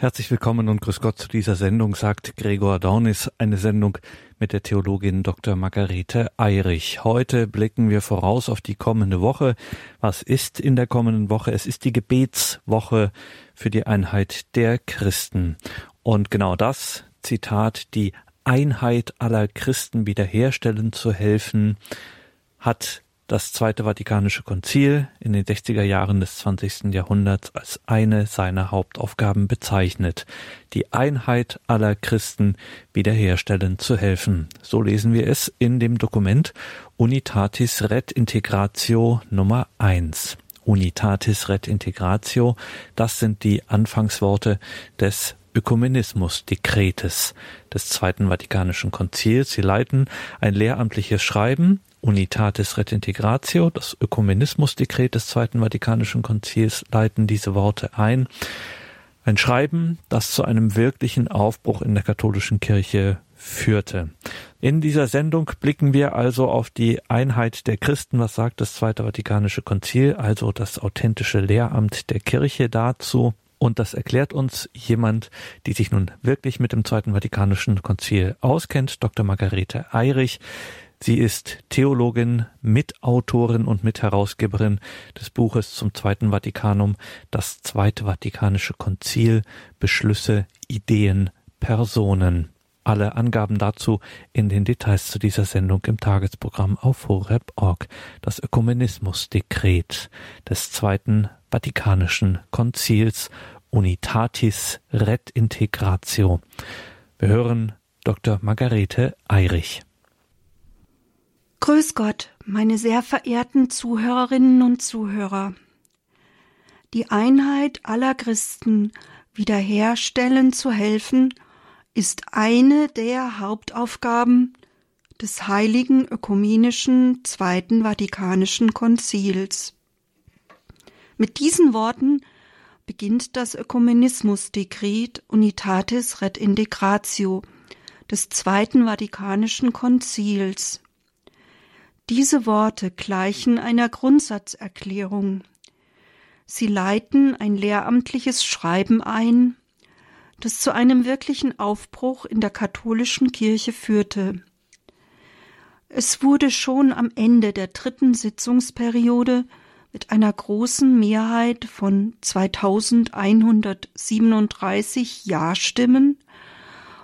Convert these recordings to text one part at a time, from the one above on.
Herzlich willkommen und grüß Gott zu dieser Sendung, sagt Gregor Dornis, eine Sendung mit der Theologin Dr. Margarete Eirich. Heute blicken wir voraus auf die kommende Woche. Was ist in der kommenden Woche? Es ist die Gebetswoche für die Einheit der Christen. Und genau das, Zitat, die Einheit aller Christen wiederherstellen zu helfen, hat das Zweite Vatikanische Konzil in den 60er Jahren des 20. Jahrhunderts als eine seiner Hauptaufgaben bezeichnet, die Einheit aller Christen wiederherstellen zu helfen. So lesen wir es in dem Dokument Unitatis Ret Integratio Nummer 1. Unitatis Ret Integratio, das sind die Anfangsworte des Ökumenismus-Dekretes des Zweiten Vatikanischen Konzils. Sie leiten ein lehramtliches Schreiben Unitatis Retintegratio, das Ökumenismusdekret des Zweiten Vatikanischen Konzils, leiten diese Worte ein. Ein Schreiben, das zu einem wirklichen Aufbruch in der katholischen Kirche führte. In dieser Sendung blicken wir also auf die Einheit der Christen. Was sagt das Zweite Vatikanische Konzil, also das authentische Lehramt der Kirche dazu? Und das erklärt uns jemand, die sich nun wirklich mit dem Zweiten Vatikanischen Konzil auskennt, Dr. Margarete Eirich. Sie ist Theologin, Mitautorin und Mitherausgeberin des Buches zum Zweiten Vatikanum, das Zweite Vatikanische Konzil, Beschlüsse, Ideen, Personen. Alle Angaben dazu in den Details zu dieser Sendung im Tagesprogramm auf horeb.org. Das Ökumenismusdekret des Zweiten Vatikanischen Konzils Unitatis Ret Integratio. Wir hören Dr. Margarete Eirich. Grüß Gott, meine sehr verehrten Zuhörerinnen und Zuhörer. Die Einheit aller Christen wiederherstellen zu helfen, ist eine der Hauptaufgaben des heiligen ökumenischen Zweiten Vatikanischen Konzils. Mit diesen Worten beginnt das Ökumenismusdekret Unitatis Ret Integratio des Zweiten Vatikanischen Konzils. Diese Worte gleichen einer Grundsatzerklärung. Sie leiten ein lehramtliches Schreiben ein, das zu einem wirklichen Aufbruch in der katholischen Kirche führte. Es wurde schon am Ende der dritten Sitzungsperiode mit einer großen Mehrheit von 2137 Ja-Stimmen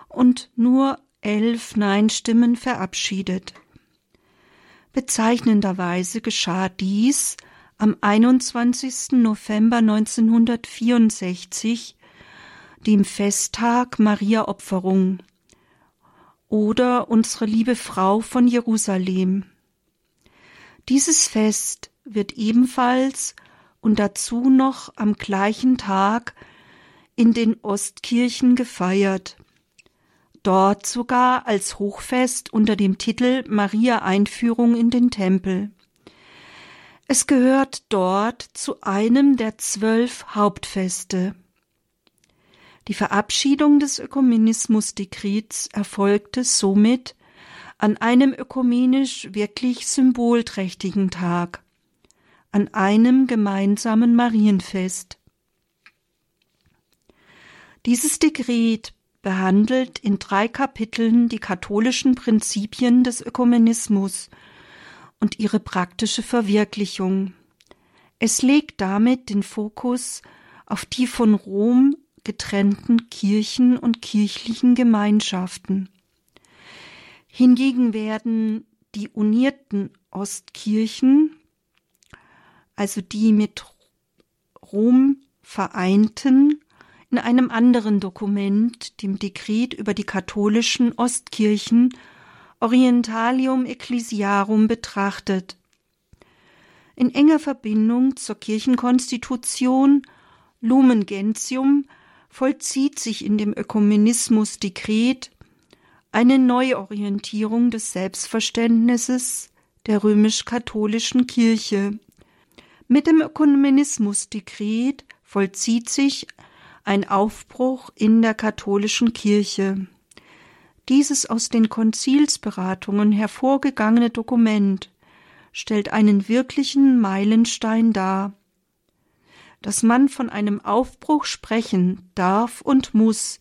und nur elf Nein-Stimmen verabschiedet. Bezeichnenderweise geschah dies am 21. November 1964, dem Festtag Maria Opferung oder unsere liebe Frau von Jerusalem. Dieses Fest wird ebenfalls und dazu noch am gleichen Tag in den Ostkirchen gefeiert dort sogar als Hochfest unter dem Titel Maria Einführung in den Tempel. Es gehört dort zu einem der zwölf Hauptfeste. Die Verabschiedung des Ökumenismusdekrets erfolgte somit an einem ökumenisch wirklich symbolträchtigen Tag, an einem gemeinsamen Marienfest. Dieses Dekret behandelt in drei Kapiteln die katholischen Prinzipien des Ökumenismus und ihre praktische Verwirklichung. Es legt damit den Fokus auf die von Rom getrennten Kirchen und kirchlichen Gemeinschaften. Hingegen werden die unierten Ostkirchen, also die mit Rom vereinten in einem anderen Dokument, dem Dekret über die katholischen Ostkirchen Orientalium Ecclesiarum betrachtet. In enger Verbindung zur Kirchenkonstitution Lumen Gentium vollzieht sich in dem Ökumenismus-Dekret eine Neuorientierung des Selbstverständnisses der römisch-katholischen Kirche. Mit dem Ökumenismus-Dekret vollzieht sich ein Aufbruch in der katholischen Kirche. Dieses aus den Konzilsberatungen hervorgegangene Dokument stellt einen wirklichen Meilenstein dar. dass man von einem Aufbruch sprechen darf und muss,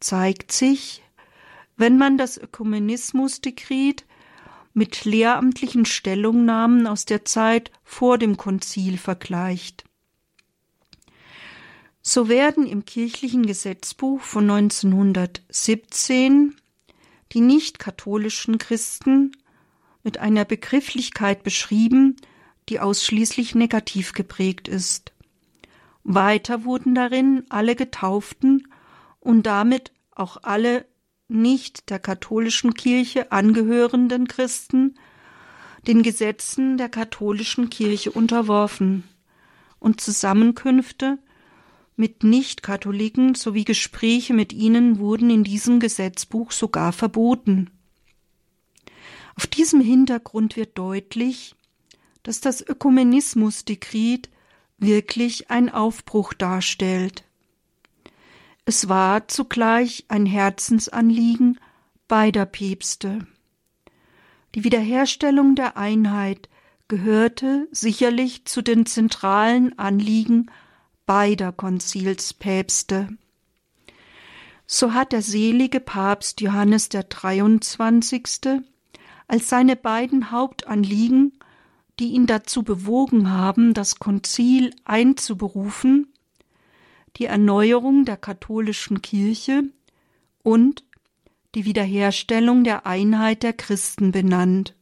zeigt sich, wenn man das Ökumenismusdekret mit lehramtlichen Stellungnahmen aus der Zeit vor dem Konzil vergleicht. So werden im kirchlichen Gesetzbuch von 1917 die nicht-katholischen Christen mit einer Begrifflichkeit beschrieben, die ausschließlich negativ geprägt ist. Weiter wurden darin alle Getauften und damit auch alle nicht der katholischen Kirche angehörenden Christen den Gesetzen der katholischen Kirche unterworfen und Zusammenkünfte mit Nicht-Katholiken sowie Gespräche mit ihnen wurden in diesem Gesetzbuch sogar verboten. Auf diesem Hintergrund wird deutlich, dass das Ökumenismusdekret wirklich ein Aufbruch darstellt. Es war zugleich ein Herzensanliegen beider Päpste. Die Wiederherstellung der Einheit gehörte sicherlich zu den zentralen Anliegen beider Konzilspäpste. So hat der selige Papst Johannes der 23. als seine beiden Hauptanliegen, die ihn dazu bewogen haben, das Konzil einzuberufen, die Erneuerung der katholischen Kirche und die Wiederherstellung der Einheit der Christen benannt.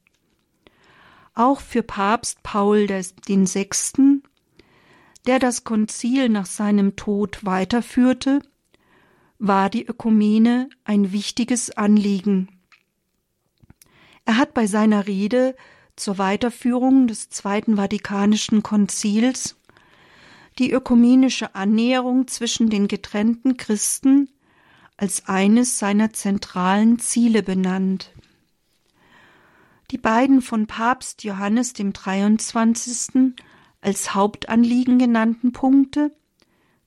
Auch für Papst Paul VI der das Konzil nach seinem Tod weiterführte, war die Ökumene ein wichtiges Anliegen. Er hat bei seiner Rede zur Weiterführung des Zweiten Vatikanischen Konzils die ökumenische Annäherung zwischen den getrennten Christen als eines seiner zentralen Ziele benannt. Die beiden von Papst Johannes dem 23 als Hauptanliegen genannten Punkte,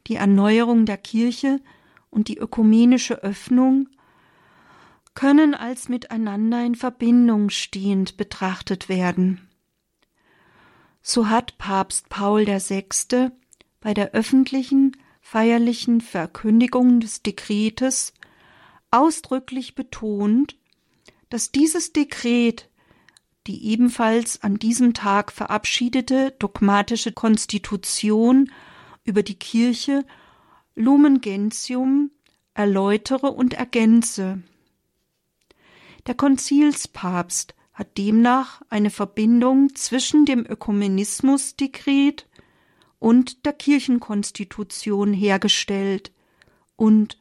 die Erneuerung der Kirche und die ökumenische Öffnung, können als miteinander in Verbindung stehend betrachtet werden. So hat Papst Paul VI. bei der öffentlichen feierlichen Verkündigung des Dekretes ausdrücklich betont, dass dieses Dekret die ebenfalls an diesem Tag verabschiedete dogmatische Konstitution über die Kirche Lumen Gentium erläutere und ergänze. Der Konzilspapst hat demnach eine Verbindung zwischen dem Ökumenismusdekret und der Kirchenkonstitution hergestellt und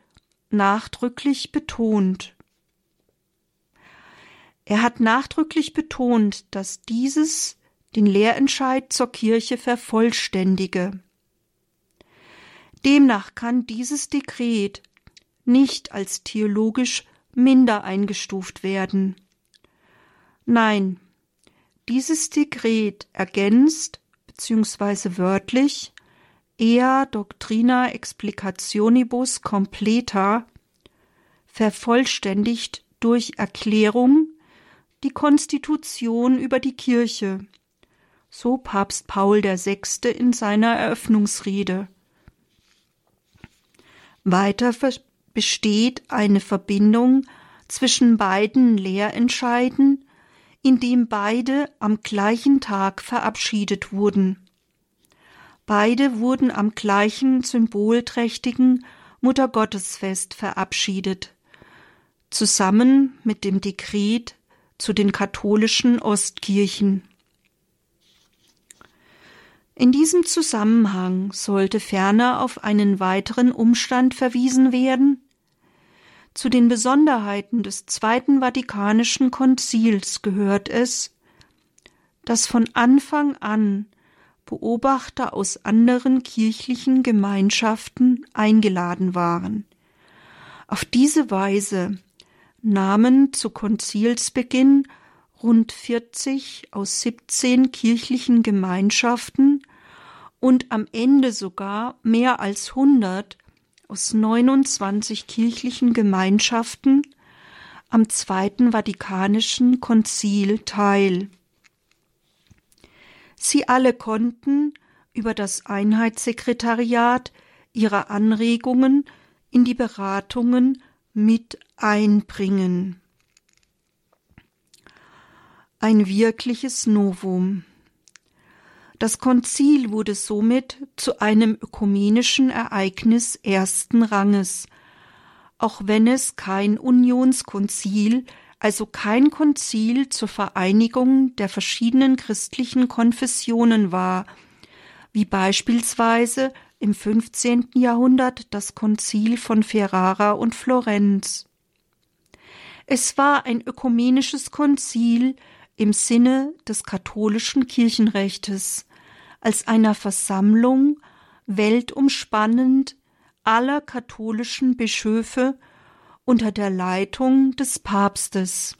nachdrücklich betont. Er hat nachdrücklich betont, dass dieses den Lehrentscheid zur Kirche vervollständige. Demnach kann dieses Dekret nicht als theologisch minder eingestuft werden. Nein, dieses Dekret ergänzt bzw. wörtlich Ea Doctrina Explicationibus Completa vervollständigt durch Erklärung die Konstitution über die Kirche, so Papst Paul VI. in seiner Eröffnungsrede. Weiter besteht eine Verbindung zwischen beiden Lehrentscheiden, indem beide am gleichen Tag verabschiedet wurden. Beide wurden am gleichen symbolträchtigen Muttergottesfest verabschiedet, zusammen mit dem Dekret zu den katholischen Ostkirchen. In diesem Zusammenhang sollte ferner auf einen weiteren Umstand verwiesen werden. Zu den Besonderheiten des Zweiten Vatikanischen Konzils gehört es, dass von Anfang an Beobachter aus anderen kirchlichen Gemeinschaften eingeladen waren. Auf diese Weise nahmen zu Konzilsbeginn rund 40 aus 17 kirchlichen Gemeinschaften und am Ende sogar mehr als 100 aus 29 kirchlichen Gemeinschaften am Zweiten Vatikanischen Konzil teil. Sie alle konnten über das Einheitssekretariat ihre Anregungen in die Beratungen mit einbringen. Ein wirkliches Novum. Das Konzil wurde somit zu einem ökumenischen Ereignis ersten Ranges, auch wenn es kein Unionskonzil, also kein Konzil zur Vereinigung der verschiedenen christlichen Konfessionen war, wie beispielsweise im 15. Jahrhundert das Konzil von Ferrara und Florenz. Es war ein ökumenisches Konzil im Sinne des katholischen Kirchenrechtes, als einer Versammlung weltumspannend aller katholischen Bischöfe unter der Leitung des Papstes.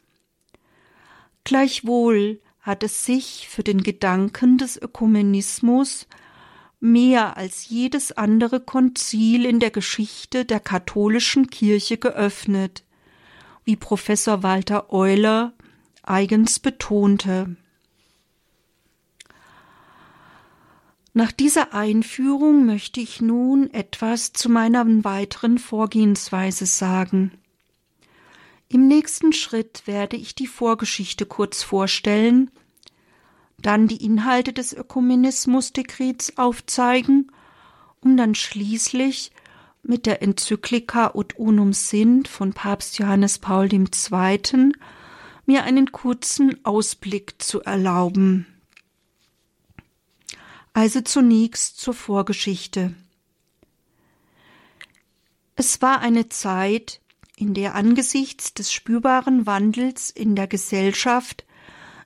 Gleichwohl hat es sich für den Gedanken des Ökumenismus mehr als jedes andere Konzil in der Geschichte der katholischen Kirche geöffnet, wie Professor Walter Euler eigens betonte. Nach dieser Einführung möchte ich nun etwas zu meiner weiteren Vorgehensweise sagen. Im nächsten Schritt werde ich die Vorgeschichte kurz vorstellen, dann die Inhalte des Ökumenismusdekrets aufzeigen, um dann schließlich mit der Enzyklika Ut Unum Sint von Papst Johannes Paul II. mir einen kurzen Ausblick zu erlauben. Also zunächst zur Vorgeschichte. Es war eine Zeit, in der angesichts des spürbaren Wandels in der Gesellschaft,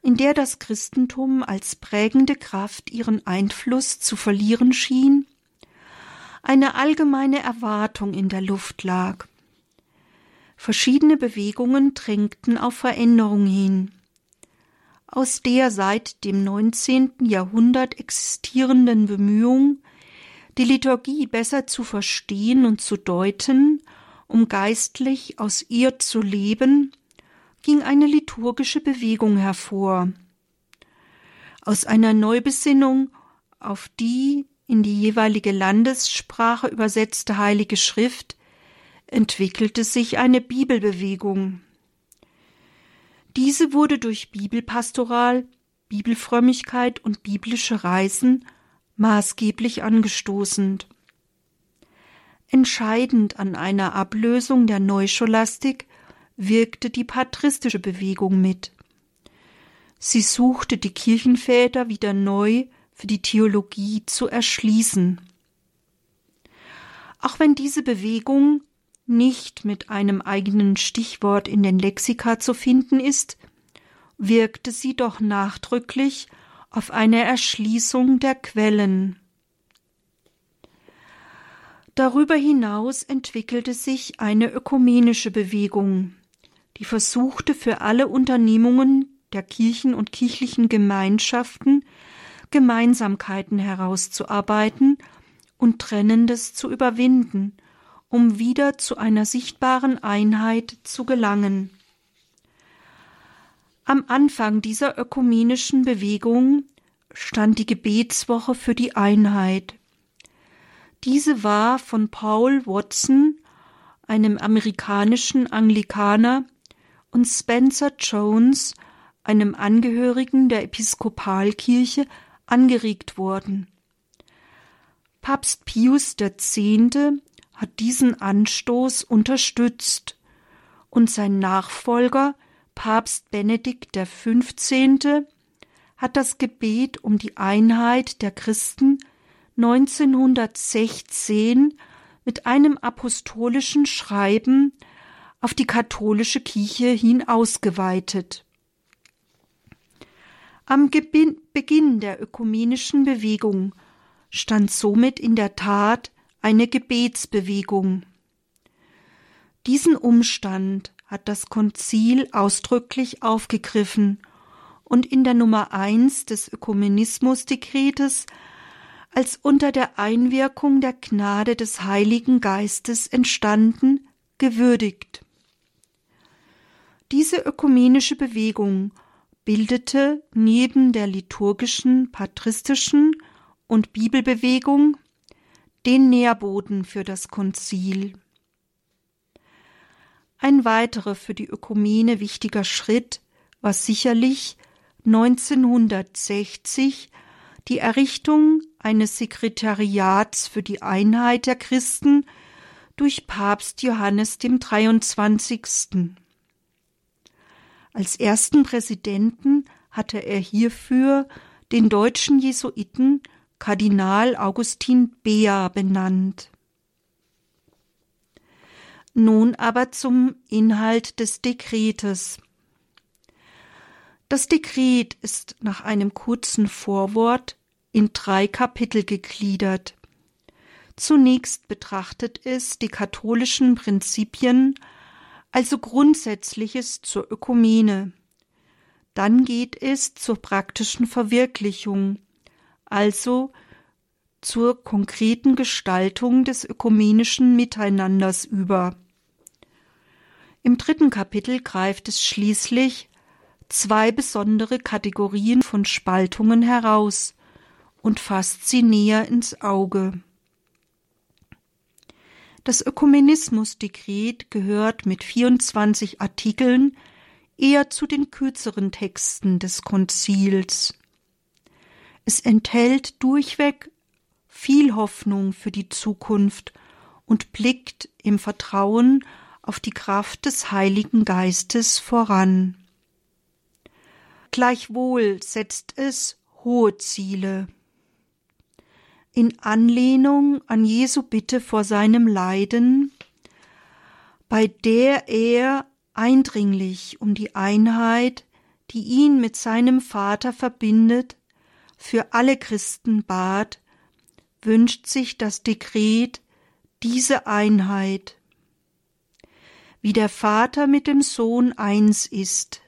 in der das Christentum als prägende Kraft ihren Einfluss zu verlieren schien, eine allgemeine Erwartung in der Luft lag. Verschiedene Bewegungen drängten auf Veränderung hin aus der seit dem 19. Jahrhundert existierenden Bemühung, die Liturgie besser zu verstehen und zu deuten, um geistlich aus ihr zu leben, ging eine liturgische Bewegung hervor. Aus einer Neubesinnung auf die in die jeweilige Landessprache übersetzte Heilige Schrift entwickelte sich eine Bibelbewegung. Diese wurde durch Bibelpastoral, Bibelfrömmigkeit und biblische Reisen maßgeblich angestoßen. Entscheidend an einer Ablösung der Neuscholastik wirkte die patristische Bewegung mit. Sie suchte die Kirchenväter wieder neu für die Theologie zu erschließen. Auch wenn diese Bewegung nicht mit einem eigenen Stichwort in den Lexika zu finden ist, wirkte sie doch nachdrücklich auf eine Erschließung der Quellen. Darüber hinaus entwickelte sich eine ökumenische Bewegung, die versuchte für alle Unternehmungen der Kirchen und kirchlichen Gemeinschaften Gemeinsamkeiten herauszuarbeiten und Trennendes zu überwinden um wieder zu einer sichtbaren Einheit zu gelangen. Am Anfang dieser ökumenischen Bewegung stand die Gebetswoche für die Einheit. Diese war von Paul Watson, einem amerikanischen Anglikaner, und Spencer Jones, einem Angehörigen der Episkopalkirche, angeregt worden. Papst Pius X hat diesen Anstoß unterstützt und sein Nachfolger Papst Benedikt XV. hat das Gebet um die Einheit der Christen 1916 mit einem apostolischen Schreiben auf die katholische Kirche hin ausgeweitet. Am Beginn der ökumenischen Bewegung stand somit in der Tat eine Gebetsbewegung. Diesen Umstand hat das Konzil ausdrücklich aufgegriffen und in der Nummer eins des Ökumenismusdekretes als unter der Einwirkung der Gnade des Heiligen Geistes entstanden, gewürdigt. Diese ökumenische Bewegung bildete neben der liturgischen, patristischen und Bibelbewegung den Nährboden für das Konzil. Ein weiterer für die Ökumene wichtiger Schritt war sicherlich 1960 die Errichtung eines Sekretariats für die Einheit der Christen durch Papst Johannes dem 23. Als ersten Präsidenten hatte er hierfür den deutschen Jesuiten Kardinal Augustin Beer benannt. Nun aber zum Inhalt des Dekretes. Das Dekret ist nach einem kurzen Vorwort in drei Kapitel gegliedert. Zunächst betrachtet es die katholischen Prinzipien, also Grundsätzliches zur Ökumene. Dann geht es zur praktischen Verwirklichung, also zur konkreten Gestaltung des ökumenischen Miteinanders über. Im dritten Kapitel greift es schließlich zwei besondere Kategorien von Spaltungen heraus und fasst sie näher ins Auge. Das Ökumenismusdekret gehört mit 24 Artikeln eher zu den kürzeren Texten des Konzils. Es enthält durchweg viel Hoffnung für die Zukunft und blickt im Vertrauen auf die Kraft des Heiligen Geistes voran. Gleichwohl setzt es hohe Ziele in Anlehnung an Jesu Bitte vor seinem Leiden, bei der er eindringlich um die Einheit, die ihn mit seinem Vater verbindet, für alle Christen bat, wünscht sich das Dekret diese Einheit. Wie der Vater mit dem Sohn eins ist,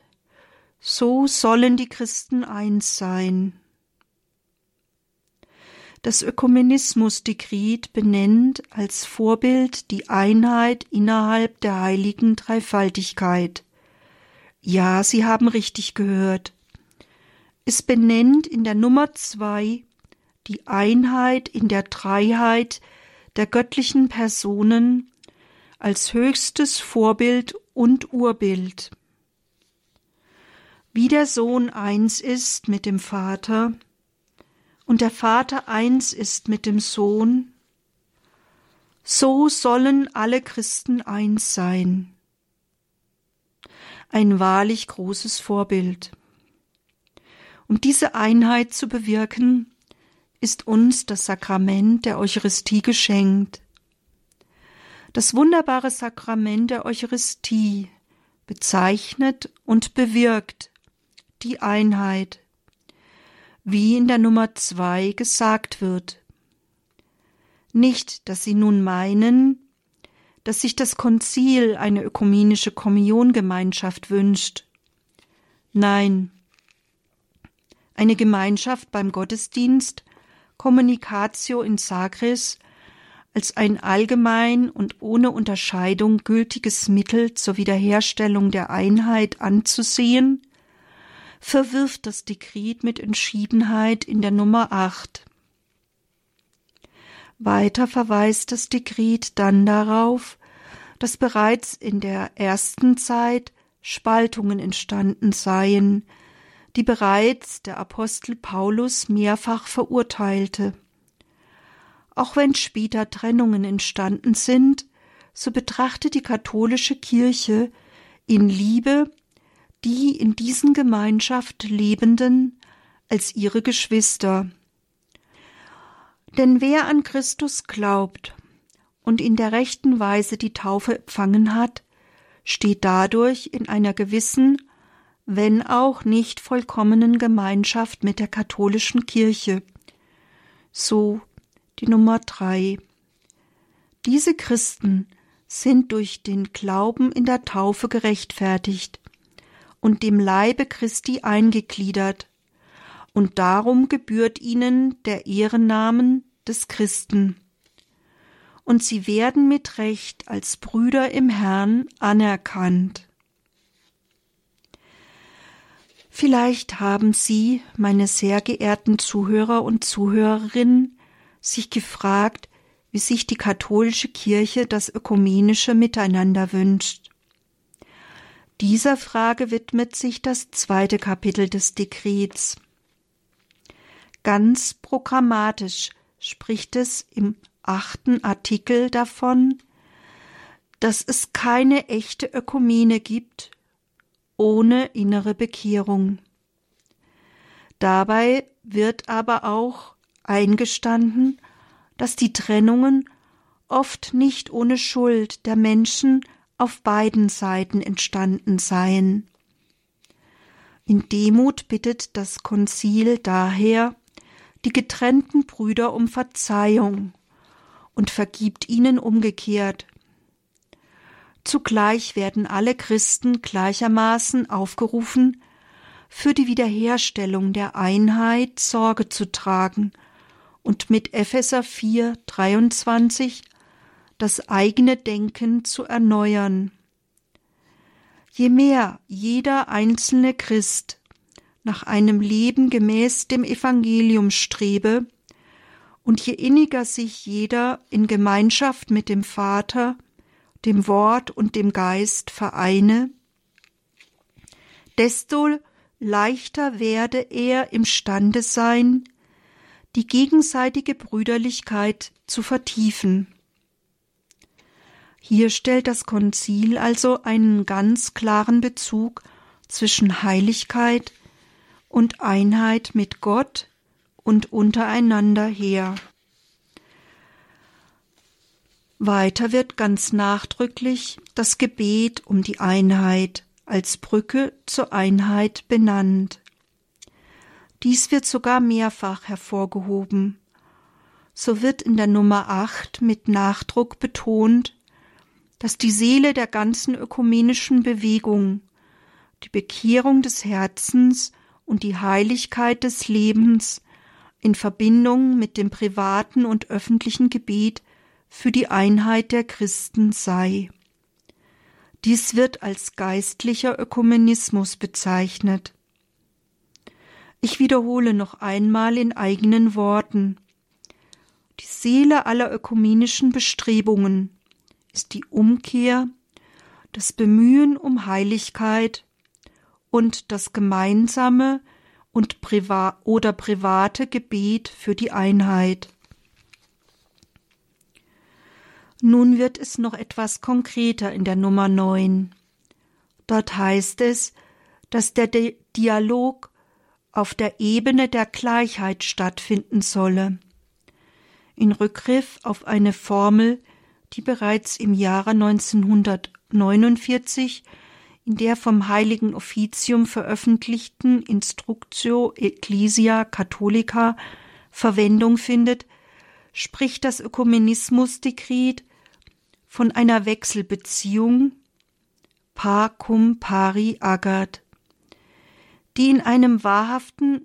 so sollen die Christen eins sein. Das Ökumenismusdekret benennt als Vorbild die Einheit innerhalb der heiligen Dreifaltigkeit. Ja, Sie haben richtig gehört. Es benennt in der Nummer zwei die Einheit in der Dreiheit der göttlichen Personen als höchstes Vorbild und Urbild. Wie der Sohn eins ist mit dem Vater, und der Vater eins ist mit dem Sohn, so sollen alle Christen eins sein. Ein wahrlich großes Vorbild. Um diese Einheit zu bewirken, ist uns das Sakrament der Eucharistie geschenkt. Das wunderbare Sakrament der Eucharistie bezeichnet und bewirkt die Einheit wie in der Nummer zwei gesagt wird. Nicht, dass sie nun meinen, dass sich das Konzil eine ökumenische Kommuniongemeinschaft wünscht. Nein, eine Gemeinschaft beim Gottesdienst, Communicatio in Sagres, als ein allgemein und ohne Unterscheidung gültiges Mittel zur Wiederherstellung der Einheit anzusehen, verwirft das Dekret mit Entschiedenheit in der Nummer 8. Weiter verweist das Dekret dann darauf, dass bereits in der ersten Zeit Spaltungen entstanden seien, die bereits der Apostel Paulus mehrfach verurteilte. Auch wenn später Trennungen entstanden sind, so betrachtet die katholische Kirche in Liebe die in diesen Gemeinschaft Lebenden als ihre Geschwister. Denn wer an Christus glaubt und in der rechten Weise die Taufe empfangen hat, steht dadurch in einer gewissen, wenn auch nicht vollkommenen Gemeinschaft mit der katholischen Kirche. So die Nummer drei. Diese Christen sind durch den Glauben in der Taufe gerechtfertigt und dem Leibe Christi eingegliedert, und darum gebührt ihnen der Ehrennamen des Christen. Und sie werden mit Recht als Brüder im Herrn anerkannt. Vielleicht haben Sie, meine sehr geehrten Zuhörer und Zuhörerinnen, sich gefragt, wie sich die katholische Kirche das ökumenische Miteinander wünscht. Dieser Frage widmet sich das zweite Kapitel des Dekrets. Ganz programmatisch spricht es im achten Artikel davon, dass es keine echte Ökumene gibt ohne innere Bekehrung. Dabei wird aber auch eingestanden, dass die Trennungen oft nicht ohne Schuld der Menschen auf beiden Seiten entstanden seien. In Demut bittet das Konzil daher die getrennten Brüder um Verzeihung und vergibt ihnen umgekehrt. Zugleich werden alle Christen gleichermaßen aufgerufen, für die Wiederherstellung der Einheit Sorge zu tragen und mit Epheser 4, 23 das eigene Denken zu erneuern. Je mehr jeder einzelne Christ nach einem Leben gemäß dem Evangelium strebe, und je inniger sich jeder in Gemeinschaft mit dem Vater, dem Wort und dem Geist vereine, desto leichter werde er imstande sein, die gegenseitige Brüderlichkeit zu vertiefen. Hier stellt das Konzil also einen ganz klaren Bezug zwischen Heiligkeit und Einheit mit Gott und untereinander her. Weiter wird ganz nachdrücklich das Gebet um die Einheit als Brücke zur Einheit benannt. Dies wird sogar mehrfach hervorgehoben. So wird in der Nummer 8 mit Nachdruck betont, dass die Seele der ganzen ökumenischen Bewegung, die Bekehrung des Herzens und die Heiligkeit des Lebens in Verbindung mit dem privaten und öffentlichen Gebet für die Einheit der Christen sei. Dies wird als geistlicher Ökumenismus bezeichnet. Ich wiederhole noch einmal in eigenen Worten. Die Seele aller ökumenischen Bestrebungen ist die Umkehr, das Bemühen um Heiligkeit und das gemeinsame und priva oder private Gebet für die Einheit. Nun wird es noch etwas konkreter in der Nummer 9. Dort heißt es, dass der Dialog auf der Ebene der Gleichheit stattfinden solle. In Rückgriff auf eine Formel, die bereits im Jahre 1949 in der vom Heiligen Offizium veröffentlichten Instructio Ecclesia Catholica Verwendung findet, spricht das Ökumenismusdekret von einer Wechselbeziehung par cum pari agat die in einem wahrhaften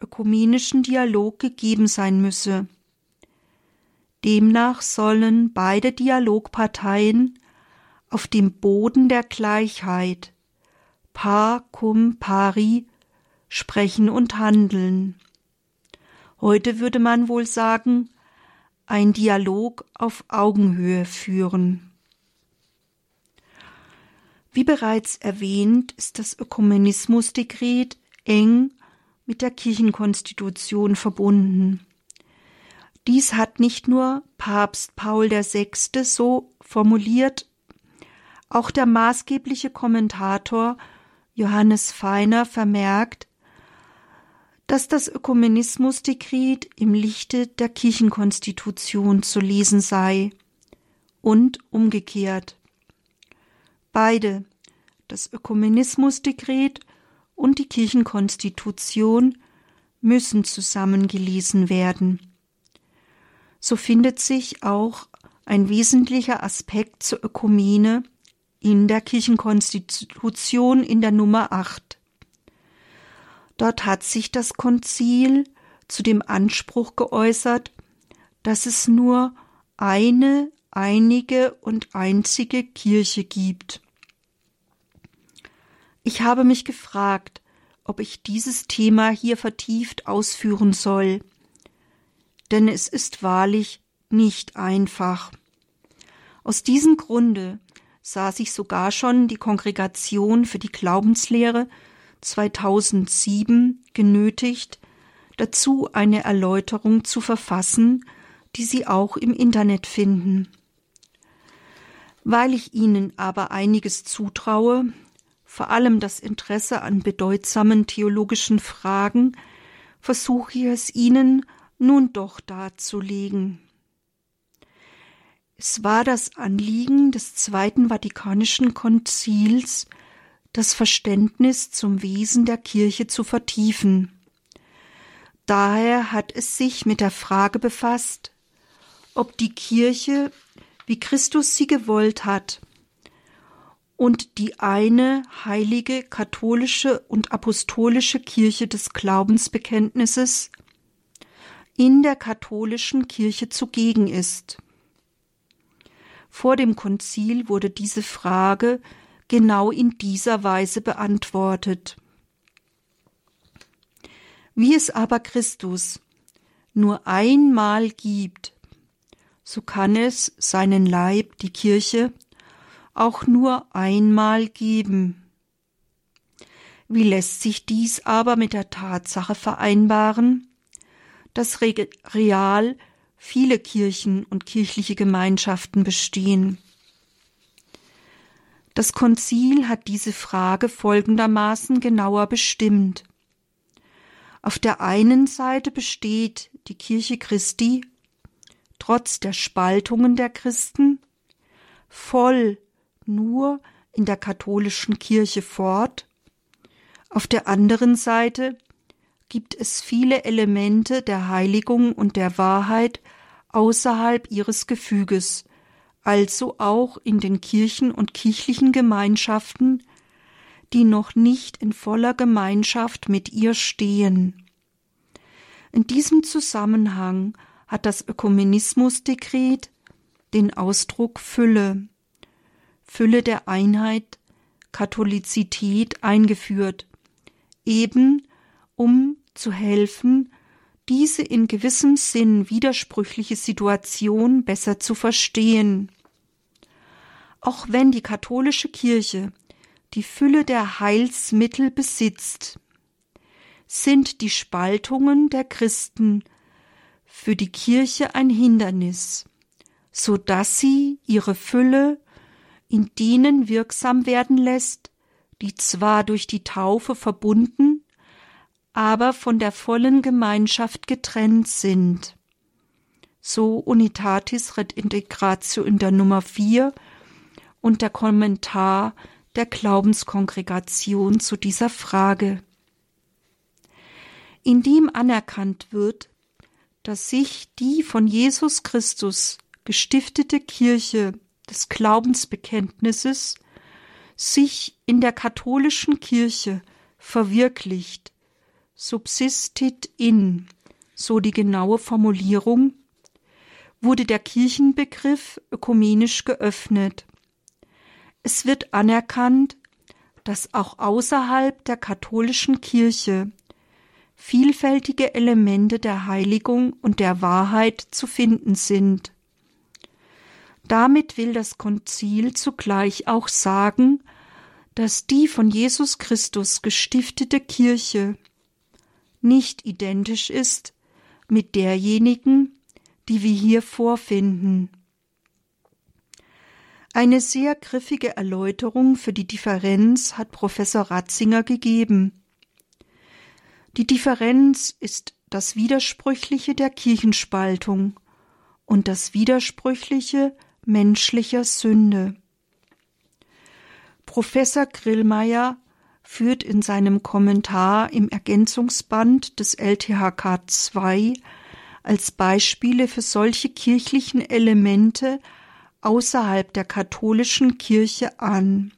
ökumenischen Dialog gegeben sein müsse. Demnach sollen beide Dialogparteien auf dem Boden der Gleichheit par cum pari sprechen und handeln. Heute würde man wohl sagen, ein Dialog auf Augenhöhe führen. Wie bereits erwähnt, ist das Ökumenismusdekret eng mit der Kirchenkonstitution verbunden. Dies hat nicht nur Papst Paul VI. so formuliert, auch der maßgebliche Kommentator Johannes Feiner vermerkt, dass das Ökumenismusdekret im Lichte der Kirchenkonstitution zu lesen sei und umgekehrt. Beide, das Ökumenismusdekret und die Kirchenkonstitution, müssen zusammengelesen werden. So findet sich auch ein wesentlicher Aspekt zur Ökumene in der Kirchenkonstitution in der Nummer 8. Dort hat sich das Konzil zu dem Anspruch geäußert, dass es nur eine, einige und einzige Kirche gibt. Ich habe mich gefragt, ob ich dieses Thema hier vertieft ausführen soll, denn es ist wahrlich nicht einfach. Aus diesem Grunde sah sich sogar schon die Kongregation für die Glaubenslehre 2007 genötigt, dazu eine Erläuterung zu verfassen, die Sie auch im Internet finden. Weil ich Ihnen aber einiges zutraue, vor allem das Interesse an bedeutsamen theologischen Fragen, versuche ich es Ihnen nun doch darzulegen. Es war das Anliegen des Zweiten Vatikanischen Konzils, das Verständnis zum Wesen der Kirche zu vertiefen. Daher hat es sich mit der Frage befasst, ob die Kirche, wie Christus sie gewollt hat, und die eine heilige katholische und apostolische Kirche des Glaubensbekenntnisses in der katholischen Kirche zugegen ist. Vor dem Konzil wurde diese Frage genau in dieser Weise beantwortet. Wie es aber Christus nur einmal gibt, so kann es seinen Leib, die Kirche, auch nur einmal geben. Wie lässt sich dies aber mit der Tatsache vereinbaren, dass real viele Kirchen und kirchliche Gemeinschaften bestehen. Das Konzil hat diese Frage folgendermaßen genauer bestimmt. Auf der einen Seite besteht die Kirche Christi, trotz der Spaltungen der Christen, voll nur in der katholischen Kirche fort, auf der anderen Seite gibt es viele Elemente der Heiligung und der Wahrheit außerhalb ihres Gefüges, also auch in den Kirchen und kirchlichen Gemeinschaften, die noch nicht in voller Gemeinschaft mit ihr stehen. In diesem Zusammenhang hat das Ökumenismusdekret den Ausdruck Fülle, Fülle der Einheit, Katholizität eingeführt, eben um zu helfen, diese in gewissem Sinn widersprüchliche Situation besser zu verstehen. Auch wenn die katholische Kirche die Fülle der Heilsmittel besitzt, sind die Spaltungen der Christen für die Kirche ein Hindernis, so dass sie ihre Fülle in denen wirksam werden lässt, die zwar durch die Taufe verbunden, aber von der vollen Gemeinschaft getrennt sind. So Unitatis Red Integratio in der Nummer 4 und der Kommentar der Glaubenskongregation zu dieser Frage. In dem anerkannt wird, dass sich die von Jesus Christus gestiftete Kirche des Glaubensbekenntnisses sich in der katholischen Kirche verwirklicht subsistit in, so die genaue Formulierung, wurde der Kirchenbegriff ökumenisch geöffnet. Es wird anerkannt, dass auch außerhalb der katholischen Kirche vielfältige Elemente der Heiligung und der Wahrheit zu finden sind. Damit will das Konzil zugleich auch sagen, dass die von Jesus Christus gestiftete Kirche nicht identisch ist mit derjenigen, die wir hier vorfinden. Eine sehr griffige Erläuterung für die Differenz hat Professor Ratzinger gegeben. Die Differenz ist das Widersprüchliche der Kirchenspaltung und das Widersprüchliche menschlicher Sünde. Professor Grillmeier führt in seinem Kommentar im Ergänzungsband des LTHK II als Beispiele für solche kirchlichen Elemente außerhalb der katholischen Kirche an.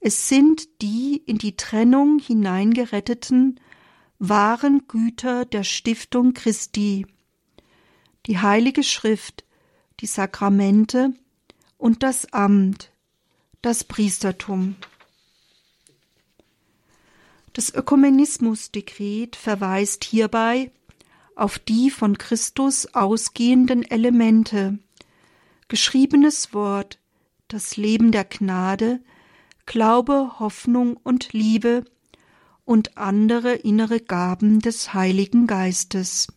Es sind die in die Trennung hineingeretteten wahren Güter der Stiftung Christi, die Heilige Schrift, die Sakramente und das Amt, das Priestertum. Das Ökumenismusdekret verweist hierbei auf die von Christus ausgehenden Elemente geschriebenes Wort, das Leben der Gnade, Glaube, Hoffnung und Liebe und andere innere Gaben des Heiligen Geistes.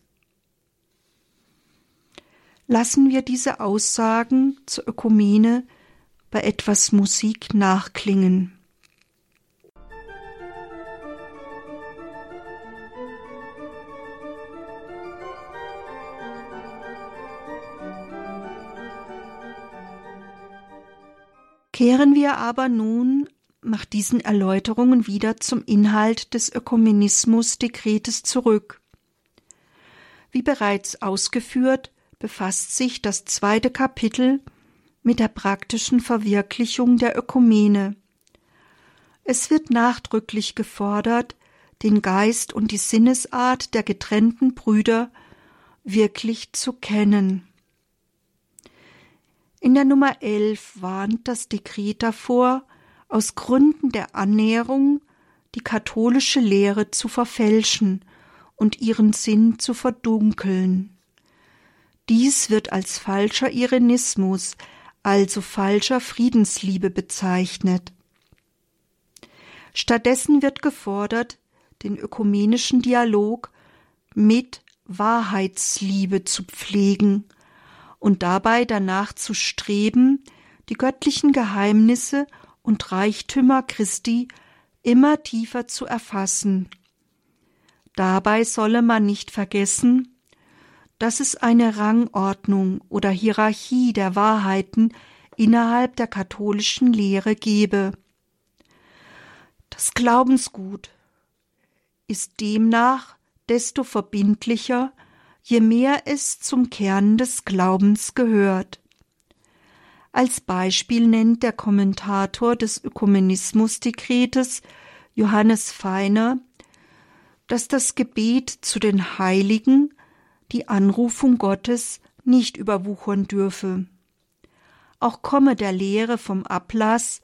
Lassen wir diese Aussagen zur Ökumene bei etwas Musik nachklingen. Kehren wir aber nun nach diesen Erläuterungen wieder zum Inhalt des Ökumenismus-Dekretes zurück. Wie bereits ausgeführt, befasst sich das zweite Kapitel mit der praktischen Verwirklichung der Ökumene. Es wird nachdrücklich gefordert, den Geist und die Sinnesart der getrennten Brüder wirklich zu kennen. In der Nummer 11 warnt das Dekret davor, aus Gründen der Annäherung die katholische Lehre zu verfälschen und ihren Sinn zu verdunkeln. Dies wird als falscher Irenismus, also falscher Friedensliebe bezeichnet. Stattdessen wird gefordert, den ökumenischen Dialog mit Wahrheitsliebe zu pflegen und dabei danach zu streben, die göttlichen Geheimnisse und Reichtümer Christi immer tiefer zu erfassen. Dabei solle man nicht vergessen, dass es eine Rangordnung oder Hierarchie der Wahrheiten innerhalb der katholischen Lehre gebe. Das Glaubensgut ist demnach desto verbindlicher, je mehr es zum Kern des Glaubens gehört. Als Beispiel nennt der Kommentator des Ökumenismusdekretes Johannes Feiner, dass das Gebet zu den Heiligen die Anrufung Gottes nicht überwuchern dürfe. Auch komme der Lehre vom Ablass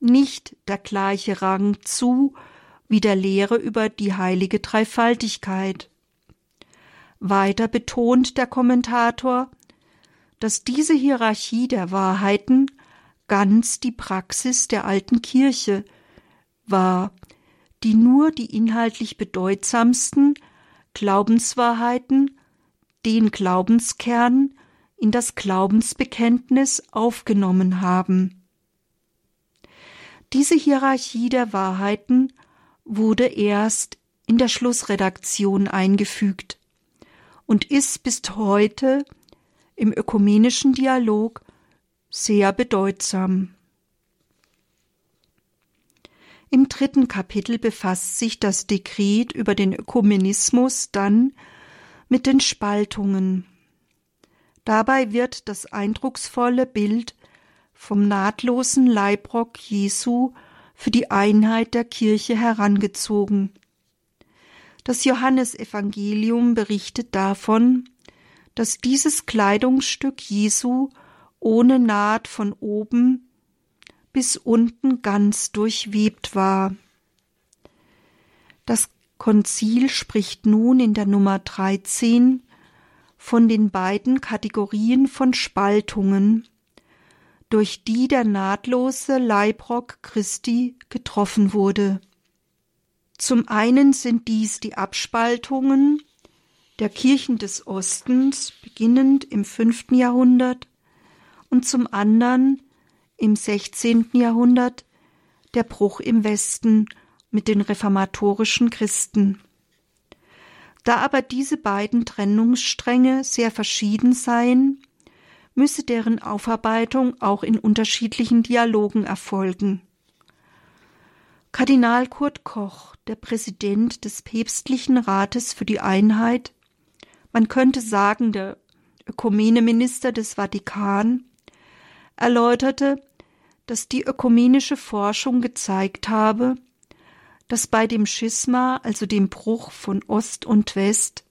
nicht der gleiche Rang zu wie der Lehre über die heilige Dreifaltigkeit. Weiter betont der Kommentator, dass diese Hierarchie der Wahrheiten ganz die Praxis der alten Kirche war, die nur die inhaltlich bedeutsamsten Glaubenswahrheiten, den Glaubenskern in das Glaubensbekenntnis aufgenommen haben. Diese Hierarchie der Wahrheiten wurde erst in der Schlussredaktion eingefügt und ist bis heute im ökumenischen Dialog sehr bedeutsam. Im dritten Kapitel befasst sich das Dekret über den Ökumenismus dann mit den Spaltungen. Dabei wird das eindrucksvolle Bild vom nahtlosen Leibrock Jesu für die Einheit der Kirche herangezogen. Das Johannesevangelium berichtet davon, dass dieses Kleidungsstück Jesu ohne Naht von oben bis unten ganz durchwebt war. Das Konzil spricht nun in der Nummer 13 von den beiden Kategorien von Spaltungen, durch die der nahtlose Leibrock Christi getroffen wurde. Zum einen sind dies die Abspaltungen der Kirchen des Ostens, beginnend im fünften Jahrhundert, und zum anderen im sechzehnten Jahrhundert der Bruch im Westen mit den reformatorischen Christen. Da aber diese beiden Trennungsstränge sehr verschieden seien, müsse deren Aufarbeitung auch in unterschiedlichen Dialogen erfolgen. Kardinal Kurt Koch, der Präsident des Päpstlichen Rates für die Einheit, man könnte sagen der Ökumeneminister des Vatikan, erläuterte, dass die ökumenische Forschung gezeigt habe, dass bei dem Schisma, also dem Bruch von Ost und West,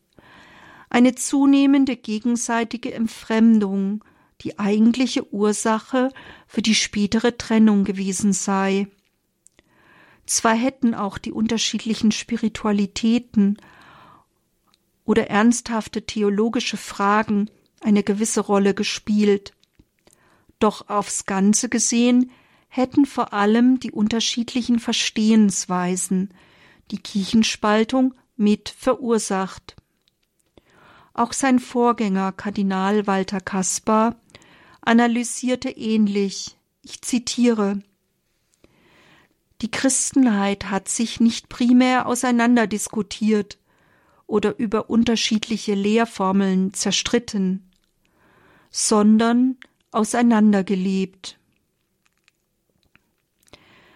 eine zunehmende gegenseitige Entfremdung die eigentliche Ursache für die spätere Trennung gewesen sei. Zwar hätten auch die unterschiedlichen Spiritualitäten oder ernsthafte theologische Fragen eine gewisse Rolle gespielt, doch aufs Ganze gesehen hätten vor allem die unterschiedlichen Verstehensweisen die Kirchenspaltung mit verursacht. Auch sein Vorgänger Kardinal Walter Kaspar analysierte ähnlich. Ich zitiere Die Christenheit hat sich nicht primär auseinanderdiskutiert oder über unterschiedliche Lehrformeln zerstritten, sondern auseinandergelebt.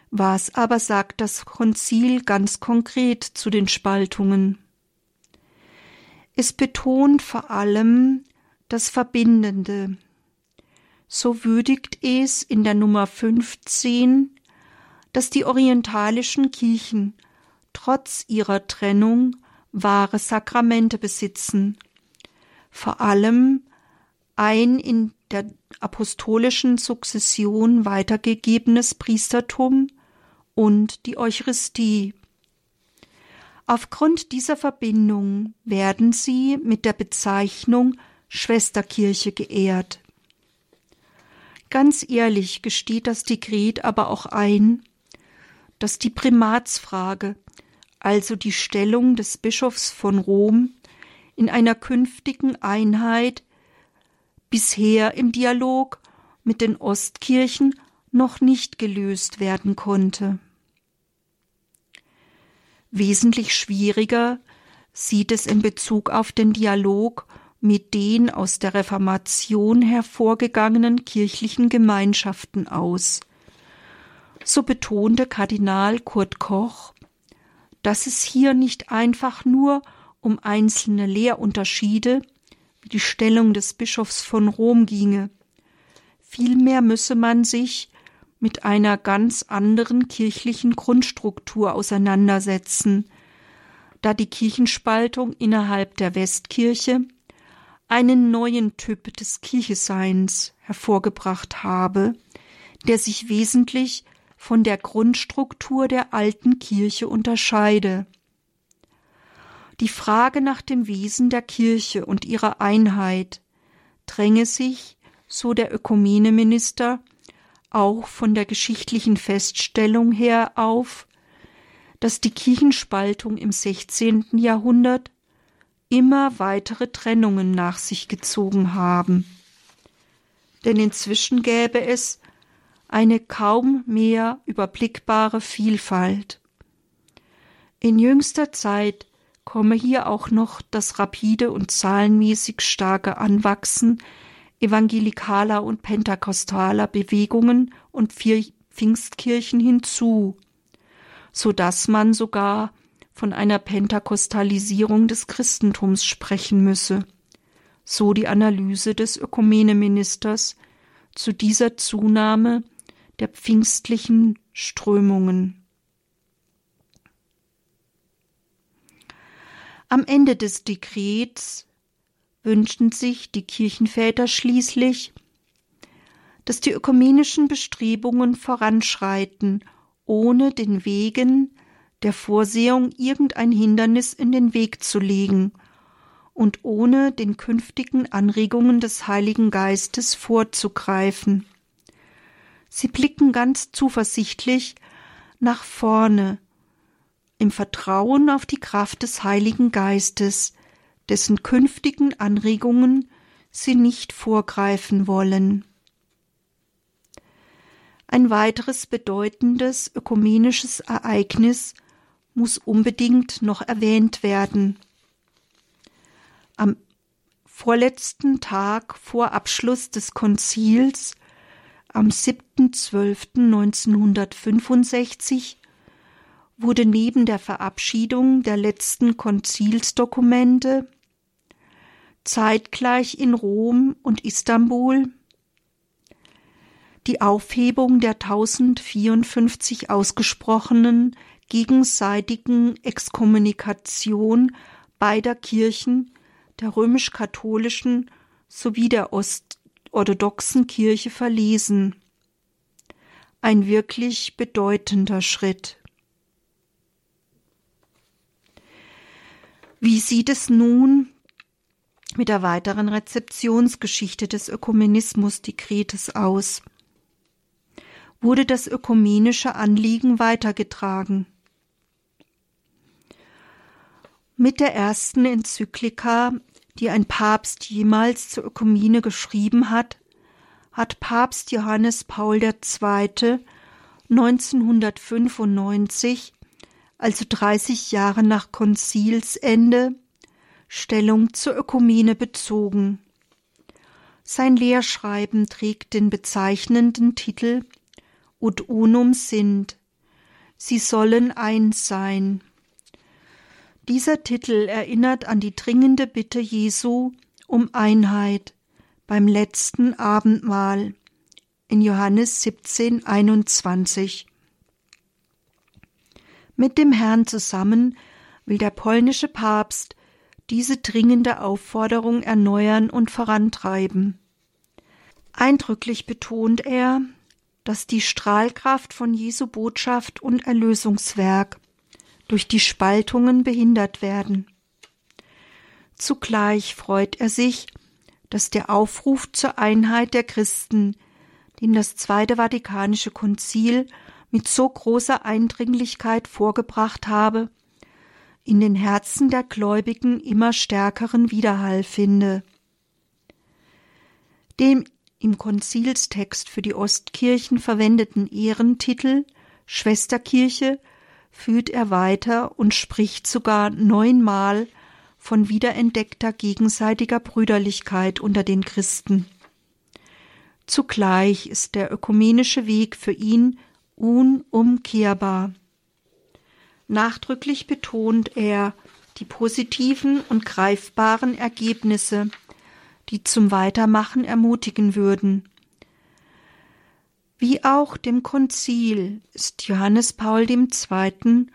Was aber sagt das Konzil ganz konkret zu den Spaltungen? Es betont vor allem das Verbindende. So würdigt es in der Nummer 15, dass die orientalischen Kirchen trotz ihrer Trennung wahre Sakramente besitzen, vor allem ein in der apostolischen Sukzession weitergegebenes Priestertum und die Eucharistie. Aufgrund dieser Verbindung werden sie mit der Bezeichnung Schwesterkirche geehrt. Ganz ehrlich gesteht das Dekret aber auch ein, dass die Primatsfrage, also die Stellung des Bischofs von Rom, in einer künftigen Einheit bisher im Dialog mit den Ostkirchen noch nicht gelöst werden konnte. Wesentlich schwieriger sieht es in Bezug auf den Dialog mit den aus der Reformation hervorgegangenen kirchlichen Gemeinschaften aus. So betonte Kardinal Kurt Koch, dass es hier nicht einfach nur um einzelne Lehrunterschiede wie die Stellung des Bischofs von Rom ginge. Vielmehr müsse man sich mit einer ganz anderen kirchlichen Grundstruktur auseinandersetzen, da die Kirchenspaltung innerhalb der Westkirche einen neuen Typ des Kircheseins hervorgebracht habe, der sich wesentlich von der Grundstruktur der alten Kirche unterscheide. Die Frage nach dem Wesen der Kirche und ihrer Einheit dränge sich, so der Ökumeneminister, auch von der geschichtlichen Feststellung her auf, dass die Kirchenspaltung im 16. Jahrhundert immer weitere Trennungen nach sich gezogen haben. Denn inzwischen gäbe es eine kaum mehr überblickbare Vielfalt. In jüngster Zeit komme hier auch noch das rapide und zahlenmäßig starke Anwachsen evangelikaler und pentekostaler Bewegungen und Pfingstkirchen hinzu, so dass man sogar von einer Pentakostalisierung des Christentums sprechen müsse, so die Analyse des Ökumeneministers zu dieser Zunahme der pfingstlichen Strömungen. Am Ende des Dekrets wünschten sich die Kirchenväter schließlich, dass die ökumenischen Bestrebungen voranschreiten, ohne den Wegen der Vorsehung irgendein Hindernis in den Weg zu legen und ohne den künftigen Anregungen des Heiligen Geistes vorzugreifen. Sie blicken ganz zuversichtlich nach vorne, im Vertrauen auf die Kraft des Heiligen Geistes, dessen künftigen Anregungen sie nicht vorgreifen wollen. Ein weiteres bedeutendes ökumenisches Ereignis muss unbedingt noch erwähnt werden. Am vorletzten Tag vor Abschluss des Konzils, am 7.12.1965, wurde neben der Verabschiedung der letzten Konzilsdokumente zeitgleich in Rom und Istanbul die Aufhebung der 1054 ausgesprochenen gegenseitigen Exkommunikation beider Kirchen, der römisch-katholischen sowie der orthodoxen Kirche verlesen. Ein wirklich bedeutender Schritt. Wie sieht es nun mit der weiteren Rezeptionsgeschichte des Ökumenismus Dekretes aus? Wurde das ökumenische Anliegen weitergetragen? Mit der ersten Enzyklika die ein Papst jemals zur Ökumene geschrieben hat, hat Papst Johannes Paul II. 1995, also 30 Jahre nach Konzilsende, Stellung zur Ökumene bezogen. Sein Lehrschreiben trägt den bezeichnenden Titel Ut unum sind. Sie sollen eins sein. Dieser Titel erinnert an die dringende Bitte Jesu um Einheit beim letzten Abendmahl in Johannes 17, 21. Mit dem Herrn zusammen will der polnische Papst diese dringende Aufforderung erneuern und vorantreiben. Eindrücklich betont er, dass die Strahlkraft von Jesu Botschaft und Erlösungswerk durch die Spaltungen behindert werden. Zugleich freut er sich, dass der Aufruf zur Einheit der Christen, den das Zweite Vatikanische Konzil mit so großer Eindringlichkeit vorgebracht habe, in den Herzen der Gläubigen immer stärkeren Widerhall finde. Dem im Konzilstext für die Ostkirchen verwendeten Ehrentitel Schwesterkirche führt er weiter und spricht sogar neunmal von wiederentdeckter gegenseitiger Brüderlichkeit unter den Christen. Zugleich ist der ökumenische Weg für ihn unumkehrbar. Nachdrücklich betont er die positiven und greifbaren Ergebnisse, die zum Weitermachen ermutigen würden. Wie auch dem Konzil ist Johannes Paul II.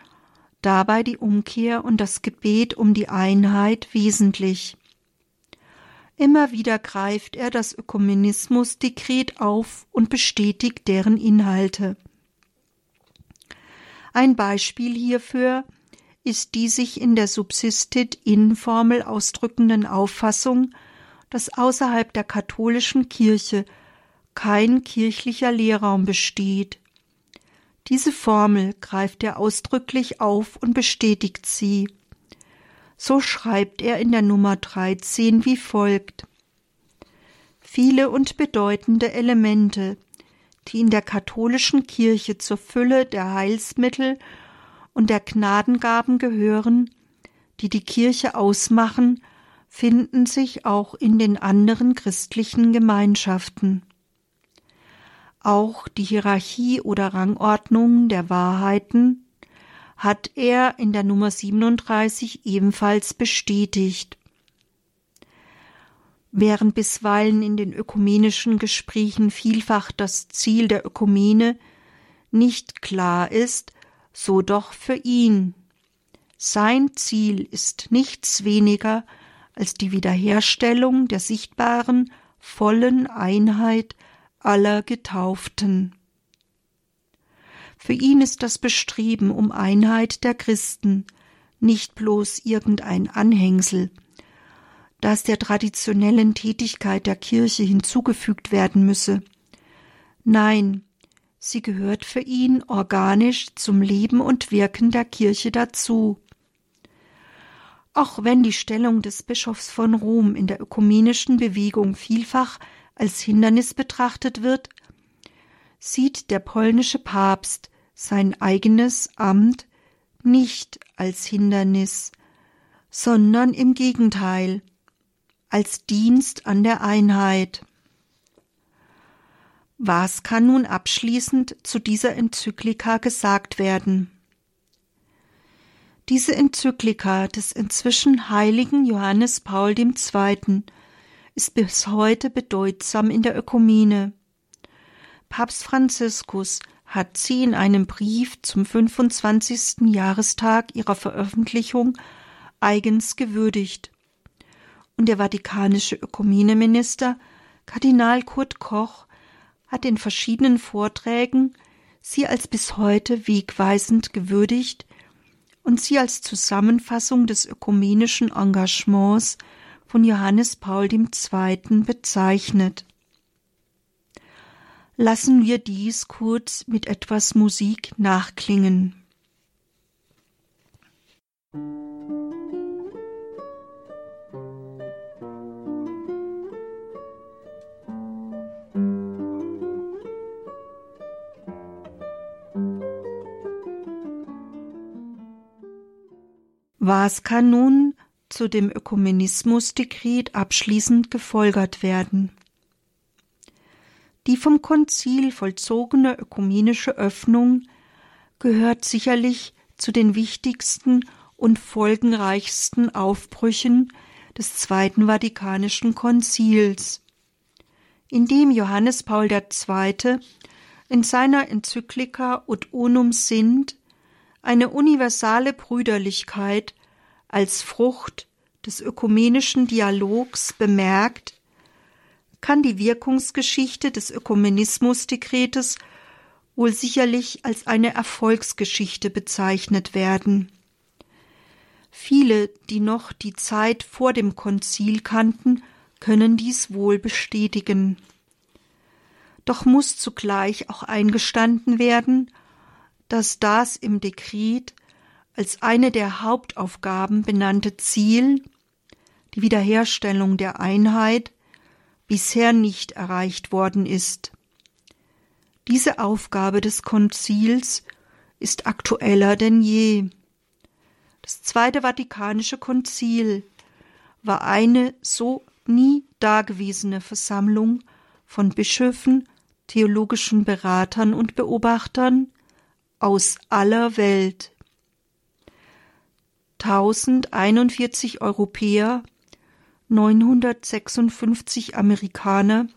dabei die Umkehr und das Gebet um die Einheit wesentlich. Immer wieder greift er das Ökumenismus-Dekret auf und bestätigt deren Inhalte. Ein Beispiel hierfür ist die sich in der Subsistit-In-Formel ausdrückenden Auffassung, dass außerhalb der katholischen Kirche kein kirchlicher Lehrraum besteht. Diese Formel greift er ausdrücklich auf und bestätigt sie. So schreibt er in der Nummer 13 wie folgt. Viele und bedeutende Elemente, die in der katholischen Kirche zur Fülle der Heilsmittel und der Gnadengaben gehören, die die Kirche ausmachen, finden sich auch in den anderen christlichen Gemeinschaften. Auch die Hierarchie oder Rangordnung der Wahrheiten hat er in der Nummer 37 ebenfalls bestätigt. Während bisweilen in den ökumenischen Gesprächen vielfach das Ziel der Ökumene nicht klar ist, so doch für ihn. Sein Ziel ist nichts weniger als die Wiederherstellung der sichtbaren, vollen Einheit aller Getauften. Für ihn ist das Bestreben um Einheit der Christen nicht bloß irgendein Anhängsel, das der traditionellen Tätigkeit der Kirche hinzugefügt werden müsse. Nein, sie gehört für ihn organisch zum Leben und Wirken der Kirche dazu. Auch wenn die Stellung des Bischofs von Rom in der ökumenischen Bewegung vielfach als Hindernis betrachtet wird, sieht der polnische Papst sein eigenes Amt nicht als Hindernis, sondern im Gegenteil als Dienst an der Einheit. Was kann nun abschließend zu dieser Enzyklika gesagt werden? Diese Enzyklika des inzwischen heiligen Johannes Paul II. Ist bis heute bedeutsam in der Ökumene. Papst Franziskus hat sie in einem Brief zum 25. Jahrestag ihrer Veröffentlichung eigens gewürdigt. Und der vatikanische Ökumeneminister Kardinal Kurt Koch hat in verschiedenen Vorträgen sie als bis heute wegweisend gewürdigt und sie als Zusammenfassung des ökumenischen Engagements von Johannes Paul II. bezeichnet. Lassen wir dies kurz mit etwas Musik nachklingen. Was kann nun zu dem Ökumenismusdekret abschließend gefolgert werden? Die vom Konzil vollzogene ökumenische Öffnung gehört sicherlich zu den wichtigsten und folgenreichsten Aufbrüchen des Zweiten Vatikanischen Konzils, indem Johannes Paul II. in seiner Enzyklika Ut Unum Sint eine universale Brüderlichkeit als Frucht des ökumenischen Dialogs bemerkt, kann die Wirkungsgeschichte des Ökumenismusdekretes wohl sicherlich als eine Erfolgsgeschichte bezeichnet werden. Viele, die noch die Zeit vor dem Konzil kannten, können dies wohl bestätigen. Doch muss zugleich auch eingestanden werden, dass das im Dekret als eine der Hauptaufgaben benannte Ziel, die Wiederherstellung der Einheit, bisher nicht erreicht worden ist. Diese Aufgabe des Konzils ist aktueller denn je. Das Zweite Vatikanische Konzil war eine so nie dagewesene Versammlung von Bischöfen, theologischen Beratern und Beobachtern aus aller Welt. 1041 Europäer, 956 Amerikaner,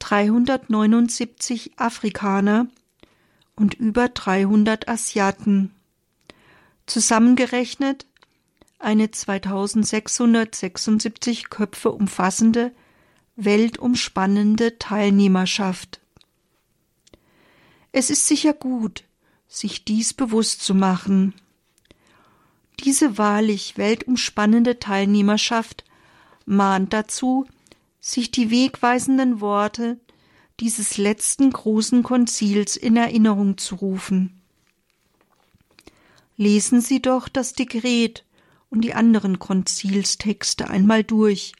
379 Afrikaner und über 300 Asiaten. Zusammengerechnet eine 2676 Köpfe umfassende, weltumspannende Teilnehmerschaft. Es ist sicher gut, sich dies bewusst zu machen. Diese wahrlich weltumspannende Teilnehmerschaft mahnt dazu, sich die wegweisenden Worte dieses letzten großen Konzils in Erinnerung zu rufen. Lesen Sie doch das Dekret und die anderen Konzilstexte einmal durch.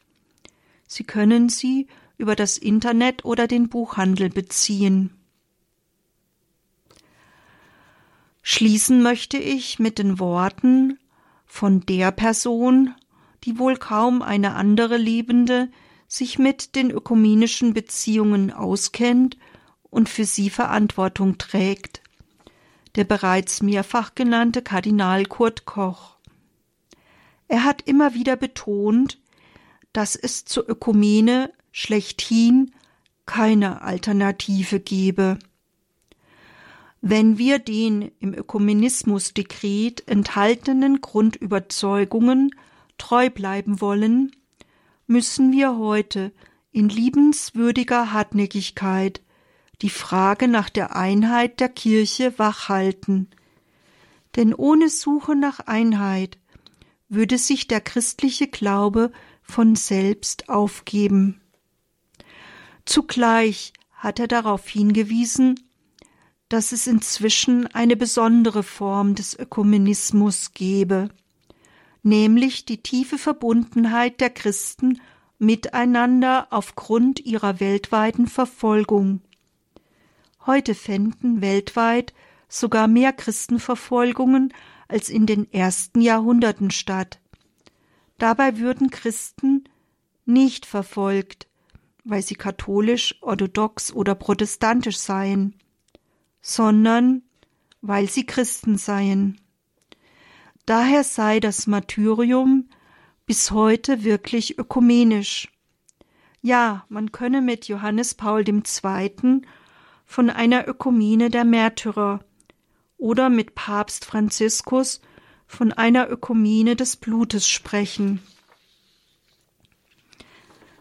Sie können sie über das Internet oder den Buchhandel beziehen. Schließen möchte ich mit den Worten von der Person, die wohl kaum eine andere Liebende sich mit den ökumenischen Beziehungen auskennt und für sie Verantwortung trägt, der bereits mehrfach genannte Kardinal Kurt Koch. Er hat immer wieder betont, dass es zur Ökumene schlechthin keine Alternative gebe. Wenn wir den im Ökumenismusdekret enthaltenen Grundüberzeugungen treu bleiben wollen, müssen wir heute in liebenswürdiger Hartnäckigkeit die Frage nach der Einheit der Kirche wachhalten. Denn ohne Suche nach Einheit würde sich der christliche Glaube von selbst aufgeben. Zugleich hat er darauf hingewiesen, dass es inzwischen eine besondere Form des Ökumenismus gebe, nämlich die tiefe Verbundenheit der Christen miteinander aufgrund ihrer weltweiten Verfolgung. Heute fänden weltweit sogar mehr Christenverfolgungen als in den ersten Jahrhunderten statt. Dabei würden Christen nicht verfolgt, weil sie katholisch, orthodox oder protestantisch seien sondern weil sie Christen seien. Daher sei das Martyrium bis heute wirklich ökumenisch. Ja, man könne mit Johannes Paul II. von einer Ökumene der Märtyrer oder mit Papst Franziskus von einer Ökumene des Blutes sprechen.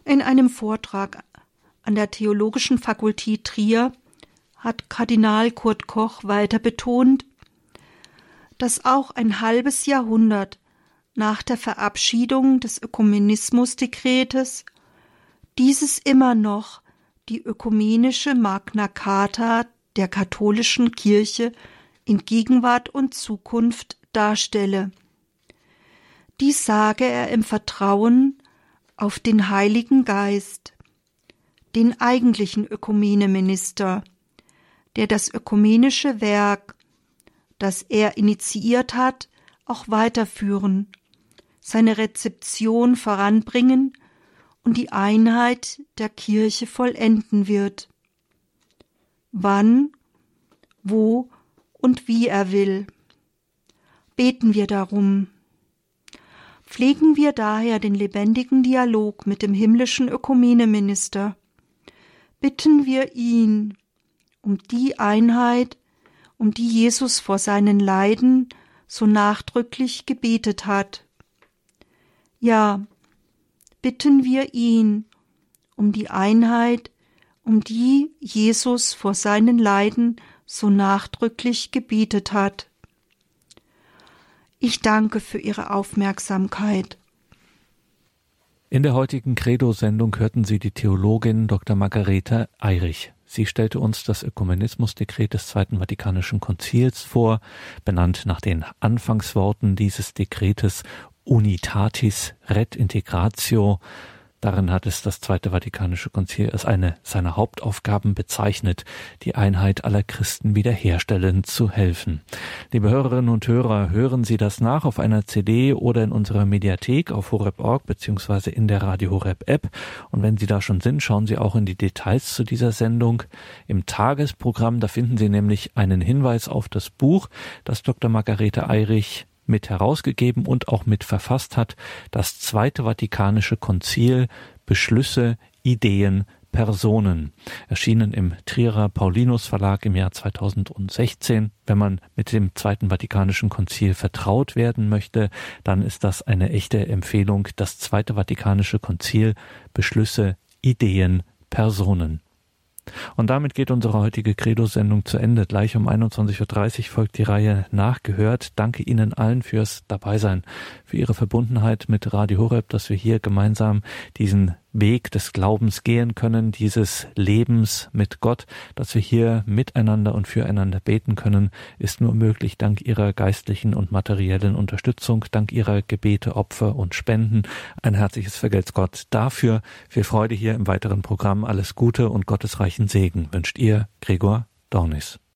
In einem Vortrag an der Theologischen Fakultät Trier hat Kardinal Kurt Koch weiter betont, dass auch ein halbes Jahrhundert nach der Verabschiedung des Ökumenismusdekretes dieses immer noch die ökumenische Magna Carta der katholischen Kirche in Gegenwart und Zukunft darstelle. Dies sage er im Vertrauen auf den Heiligen Geist, den eigentlichen Ökumeneminister, der das ökumenische Werk, das er initiiert hat, auch weiterführen, seine Rezeption voranbringen und die Einheit der Kirche vollenden wird. Wann, wo und wie er will. Beten wir darum. Pflegen wir daher den lebendigen Dialog mit dem himmlischen Ökumeneminister. Bitten wir ihn um die Einheit, um die Jesus vor seinen Leiden so nachdrücklich gebetet hat. Ja, bitten wir ihn um die Einheit, um die Jesus vor seinen Leiden so nachdrücklich gebetet hat. Ich danke für Ihre Aufmerksamkeit. In der heutigen Credo-Sendung hörten Sie die Theologin Dr. Margarete Eirich. Sie stellte uns das Ökumenismusdekret des Zweiten Vatikanischen Konzils vor, benannt nach den Anfangsworten dieses Dekretes Unitatis Red Integratio. Darin hat es das Zweite Vatikanische Konzil als eine seiner Hauptaufgaben bezeichnet, die Einheit aller Christen wiederherstellen zu helfen. Liebe Hörerinnen und Hörer, hören Sie das nach auf einer CD oder in unserer Mediathek auf horeb.org beziehungsweise in der Radio Horeb App. Und wenn Sie da schon sind, schauen Sie auch in die Details zu dieser Sendung. Im Tagesprogramm, da finden Sie nämlich einen Hinweis auf das Buch, das Dr. Margarete Eirich mit herausgegeben und auch mit verfasst hat, das Zweite Vatikanische Konzil Beschlüsse, Ideen, Personen, erschienen im Trierer Paulinus Verlag im Jahr 2016. Wenn man mit dem Zweiten Vatikanischen Konzil vertraut werden möchte, dann ist das eine echte Empfehlung. Das Zweite Vatikanische Konzil Beschlüsse, Ideen, Personen. Und damit geht unsere heutige Credo-Sendung zu Ende. Gleich um 21.30 Uhr folgt die Reihe Nachgehört. Danke Ihnen allen fürs Dabeisein, für Ihre Verbundenheit mit Radio Horeb, dass wir hier gemeinsam diesen Weg des Glaubens gehen können, dieses Lebens mit Gott, dass wir hier miteinander und füreinander beten können, ist nur möglich dank Ihrer geistlichen und materiellen Unterstützung, dank Ihrer Gebete, Opfer und Spenden. Ein herzliches Vergelt's Gott dafür. Viel Freude hier im weiteren Programm. Alles Gute und gottesreichen Segen wünscht Ihr Gregor Dornis.